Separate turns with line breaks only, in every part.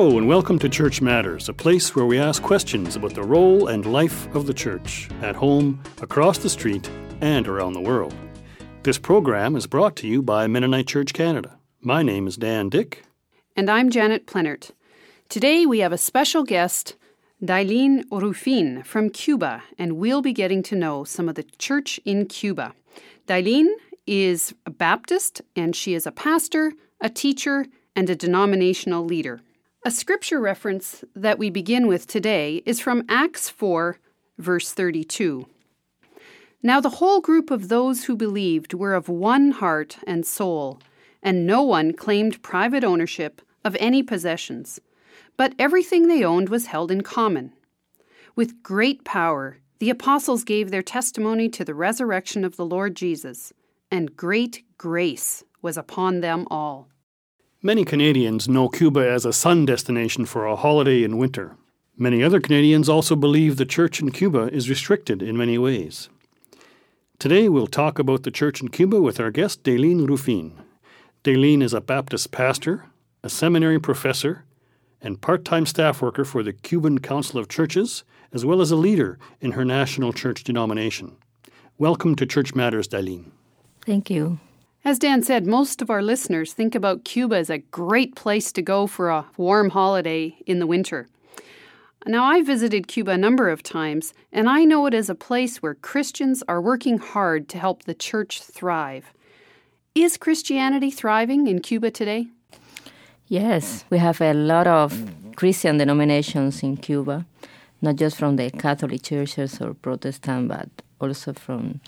Hello, and welcome to Church Matters, a place where we ask questions about the role and life of the church at home, across the street, and around the world. This program is brought to you by Mennonite Church Canada. My name is Dan Dick.
And I'm Janet Plenert. Today we have a special guest, Daylins Rufin from Cuba, and we'll be getting to know some of the church in Cuba. Daylins is a Baptist, and she is a pastor, a teacher, and a denominational leader. A scripture reference that we begin with today is from Acts 4, verse 32. Now the whole group of those who believed were of one heart and soul, and no one claimed private ownership of any possessions, but everything they owned was held in common. With great power, the apostles gave their testimony to the resurrection of the Lord Jesus, and great grace was upon them all.
Many Canadians know Cuba as a sun destination for a holiday in winter. Many other Canadians also believe the church in Cuba is restricted in many ways. Today we'll talk about the church in Cuba with our guest, Daylins Rufin. Daylins is a Baptist pastor, a seminary professor, and part time staff worker for the Cuban Council of Churches, as well as a leader in her national church denomination. Welcome to Church Matters, Daylins.
Thank you.
As Dan said, most of our listeners think about Cuba as a great place to go for a warm holiday in the winter. Now, I visited Cuba a number of times, and I know it as a place where Christians are working hard to help the church thrive. Is Christianity thriving in Cuba today?
Yes, we have a lot of Christian denominations in Cuba, not just from the Catholic churches or Protestant, but also from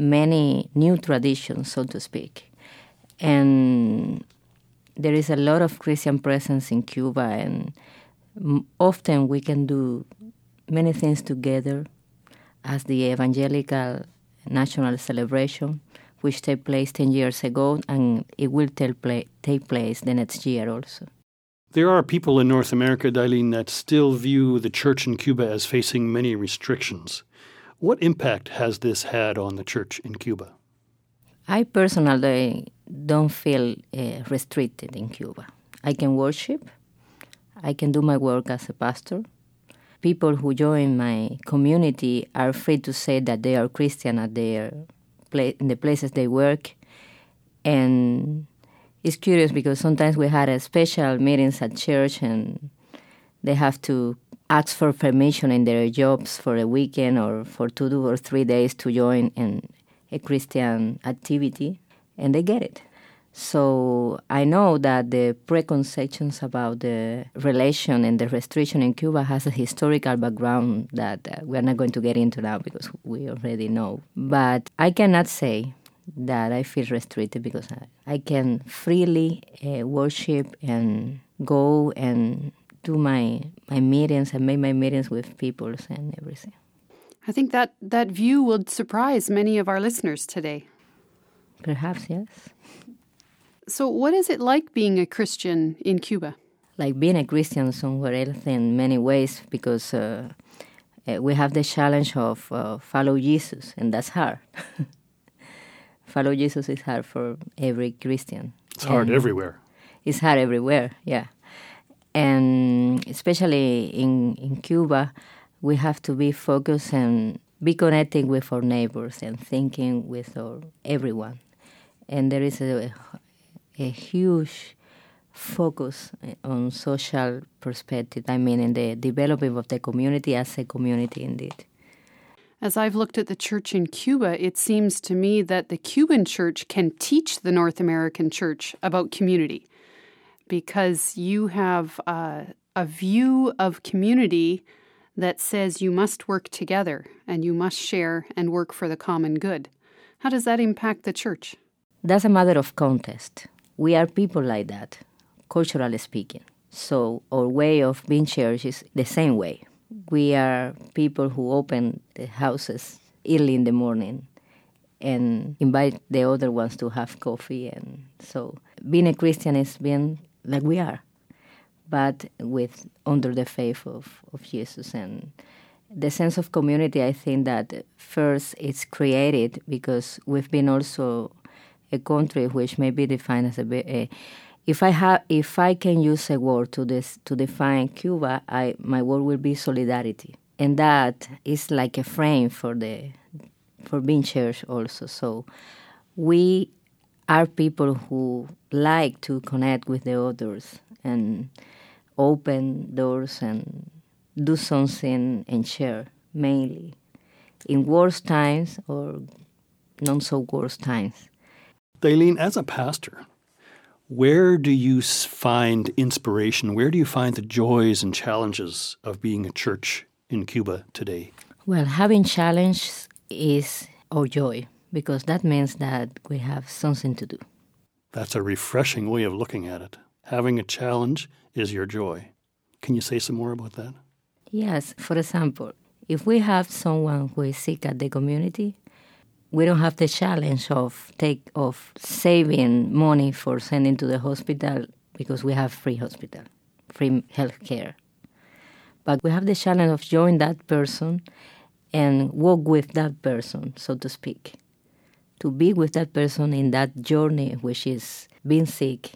many new traditions, so to speak. And there is a lot of Christian presence in Cuba, and often we can do many things together as the evangelical national celebration, which took place 10 years ago, and it will take place the next year also.
There are people in North America, Daylins, that still view the church in Cuba as facing many restrictions. What impact has this had on the church in Cuba?
I personally don't feel uh, restricted in Cuba. I can worship, I can do my work as a pastor. People who join my community are free to say that they are Christian at their pla- in the places they work, and it's curious because sometimes we had a special meetings at church and they have to ask for permission in their jobs for a weekend or for two or three days to join in a Christian activity, and they get it. So I know that the preconceptions about the relation and the restriction in Cuba has a historical background that uh, we are not going to get into now because we already know. But I cannot say that I feel restricted because I, I can freely uh, worship and go and do my my meetings and make my meetings with people and everything.
I think that that view would surprise many of our listeners today.
Perhaps yes.
So, what is it like being a Christian in Cuba?
Like being a Christian somewhere else in many ways, because uh, uh we have the challenge of uh, follow Jesus, and that's hard. follow Jesus is hard for every Christian.
It's hard
and
everywhere.
It's hard everywhere, yeah and especially in, in Cuba, we have to be focused and be connecting with our neighbors and thinking with our everyone. And there is a, a huge focus on social perspective. I mean, in the development of the community as a community, indeed.
As I've looked at the church in Cuba, it seems to me that the Cuban church can teach the North American church about community because you have uh, a view of community that says you must work together and you must share and work for the common good. How does that impact the church?
That's a matter of context. We are people like that, culturally speaking. So our way of being church is the same way. We are people who open the houses early in the morning and invite the other ones to have coffee and so being a Christian is being like we are, but with under the faith of, of Jesus and the sense of community. I think that first it's created because we've been also a country which may be defined as a, a eh, if I have, if I can use a word to this to define Cuba, I my word will be solidarity, and that is like a frame for the for being church also. So we are people who like to connect with the others and open doors and do something and share mainly in worse times or not so worse times.
Daylins, as a pastor, where do you find inspiration? Where do you find the joys and challenges of being a church in Cuba today?
Well, having challenges is our joy because that means that we have something to do.
That's a refreshing way of looking at it. Having a challenge is your joy. Can you say some more about that?
Yes. For example, if we have someone who is sick at the community, we don't have the challenge of take of saving money for sending to the hospital because we have free hospital, free health care. But we have the challenge of joining that person and walk with that person, so to speak. To be with that person in that journey, which is being sick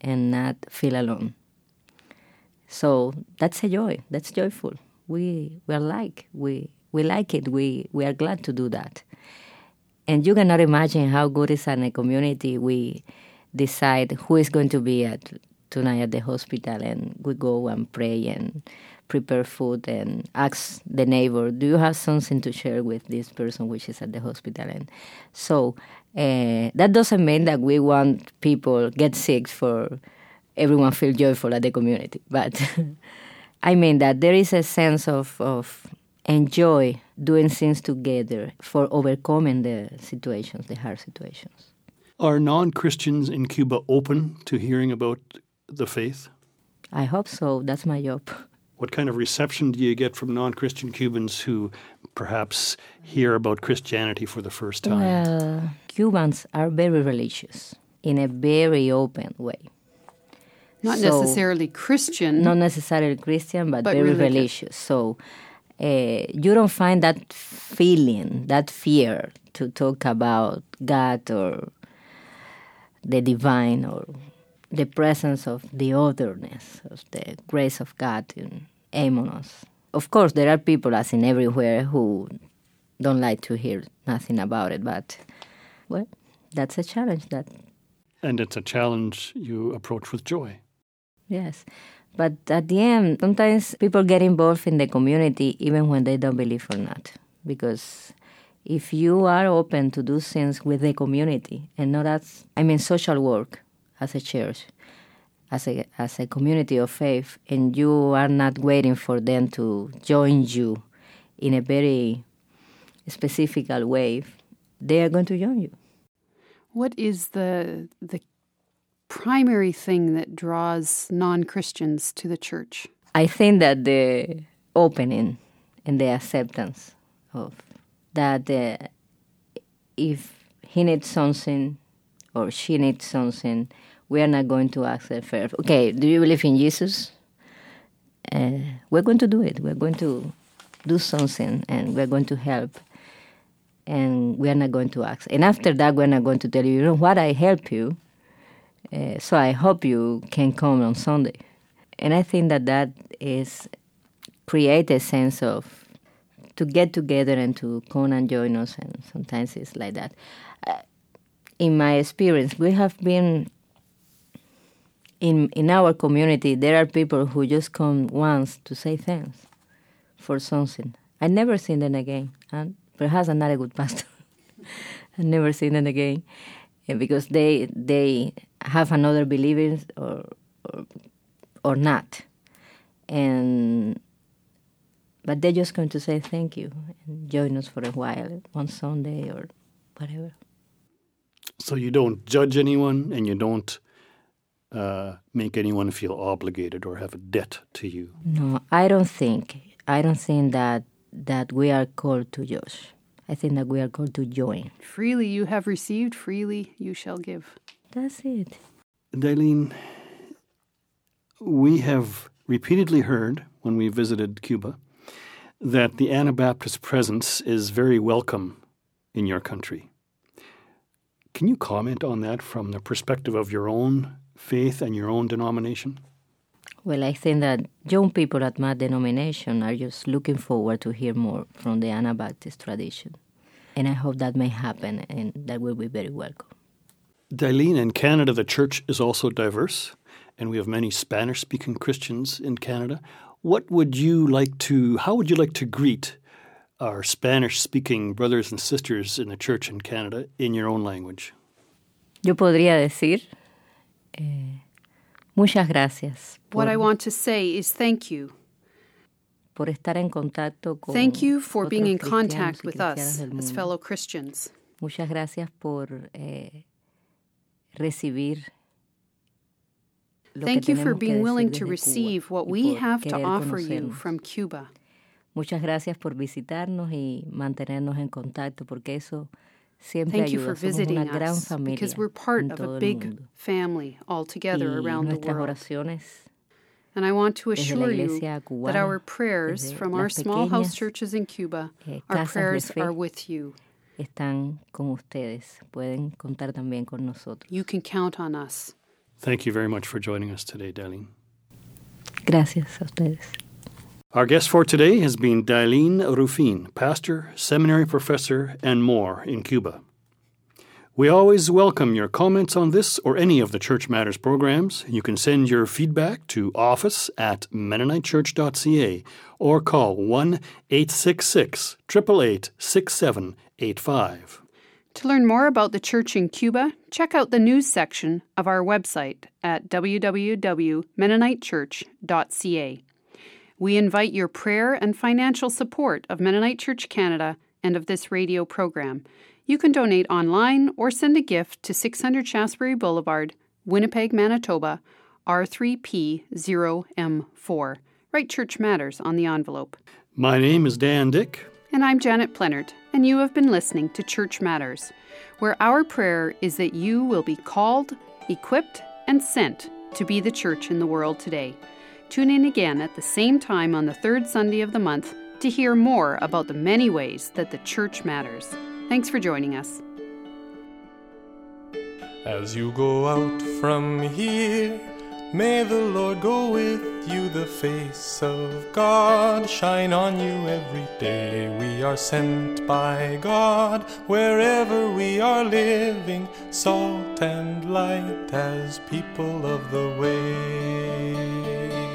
and not feel alone. So that's a joy. That's joyful. We we are like we we like it. We we are glad to do that. And you cannot imagine how good is in a community we decide who is going to be at tonight at the hospital and we go and pray and prepare food and ask the neighbor, do you have something to share with this person which is at the hospital? And so uh, that doesn't mean that we want people get sick for everyone feel joyful at the community, but I mean that there is a sense of, of enjoy doing things together for overcoming the situations, the hard situations.
Are non Christians in Cuba open to hearing about the faith?
I hope so. That's my job.
What kind of reception do you get from non Christian Cubans who perhaps hear about Christianity for the first time?
Well, Cubans are very religious in a very open way.
Not so, necessarily Christian.
Not necessarily Christian, but, but very religious. religious. So uh, you don't find that feeling, that fear to talk about God or the divine or the presence of the otherness, of the grace of God in Amonos. Of course, there are people, as in everywhere, who don't like to hear nothing about it, but, well, that's a challenge that.
And it's a challenge you approach with joy.
Yes. But at the end, sometimes people get involved in the community even when they don't believe or not. Because if you are open to do things with the community and not as, I mean, social work as a church, as a, as a community of faith, and you are not waiting for them to join you in a very specific way, they are going to join you.
What is the the primary thing that draws non Christians to the church?
I think that the opening and the acceptance of that uh, if he needs something or she needs something, we are not going to ask her first. Okay, do you believe in Jesus? Uh, we're going to do it. We're going to do something and we're going to help. And we are not going to ask. And after that, we're not going to tell you, you know what, I help you uh, so I hope you can come on Sunday. And I think that that is create a sense of to get together and to come and join us, and sometimes it's like that. Uh, in my experience, we have been in in our community. There are people who just come once to say thanks for something. I never seen them again, and perhaps I'm not a good pastor. I never seen them again eh, because they they have another believers or, or or not, and but they're just going to say thank you and join us for a while on Sunday or whatever.
So you don't judge anyone, and you don't uh, make anyone feel obligated or have a debt to you.
No, I don't think. I don't think that that we are called to judge. I think that we are called to join.
Freely you have received, freely you shall give.
That's it.
Daylins, we have repeatedly heard when we visited Cuba that the Anabaptist presence is very welcome in your country. Can you comment on that from the perspective of your own faith and your own denomination?
Well, I think that young people at my denomination are just looking forward to hear more from the Anabaptist tradition. And I hope that may happen and that will be very welcome.
Daylins, in Canada, the church is also diverse, and we have many Spanish speaking Christians in Canada. What would you like to, how would you like to greet our Spanish speaking brothers and sisters in the church in Canada in your own language?
Yo podría decir, eh, muchas gracias.
What I want to say is thank you.
por estar en contacto con
Thank you for being in contact with us as fellow Christians.
Muchas gracias por eh, recibir
Thank you for being willing to receive
Cuba
what we have to offer you from Cuba.
Muchas gracias por visitarnos y mantenernos en contacto porque eso siempre
Thank you for
Somos
visiting
una gran
us
familia
because we're part of a big family all
Y
together around the world. And I want to assure you
iglesia
that our prayers from our small house churches in Cuba,
eh,
our prayers
fe,
are with you.
están con ustedes. Pueden contar también con nosotros.
You can count on us.
Thank you very much for joining us today, Daylins.
Gracias a ustedes.
Our guest for today has been Daylins Rufin, pastor, seminary professor, and more in Cuba. We always welcome your comments on this or any of the Church Matters programs. You can send your feedback to office at MennoniteChurch.ca or call 1 866 888 6785.
To learn more about the church in Cuba, check out the news section of our website at www.mennonitechurch.ca. We invite your prayer and financial support of Mennonite Church Canada and of this radio program. You can donate online or send a gift to 600 Shaftesbury Boulevard, Winnipeg, Manitoba, R3P0M4. Write Church Matters on the envelope.
My name is Dan Dick.
And I'm Janet Plenert, and you have been listening to Church Matters, where our prayer is that you will be called, equipped, and sent to be the church in the world today. Tune in again at the same time on the third Sunday of the month to hear more about the many ways that the church matters. Thanks for joining us.
As you go out from here, may the Lord go with you, the face of God shine on you every day. We are sent by God wherever we are living, salt and light as people of the way.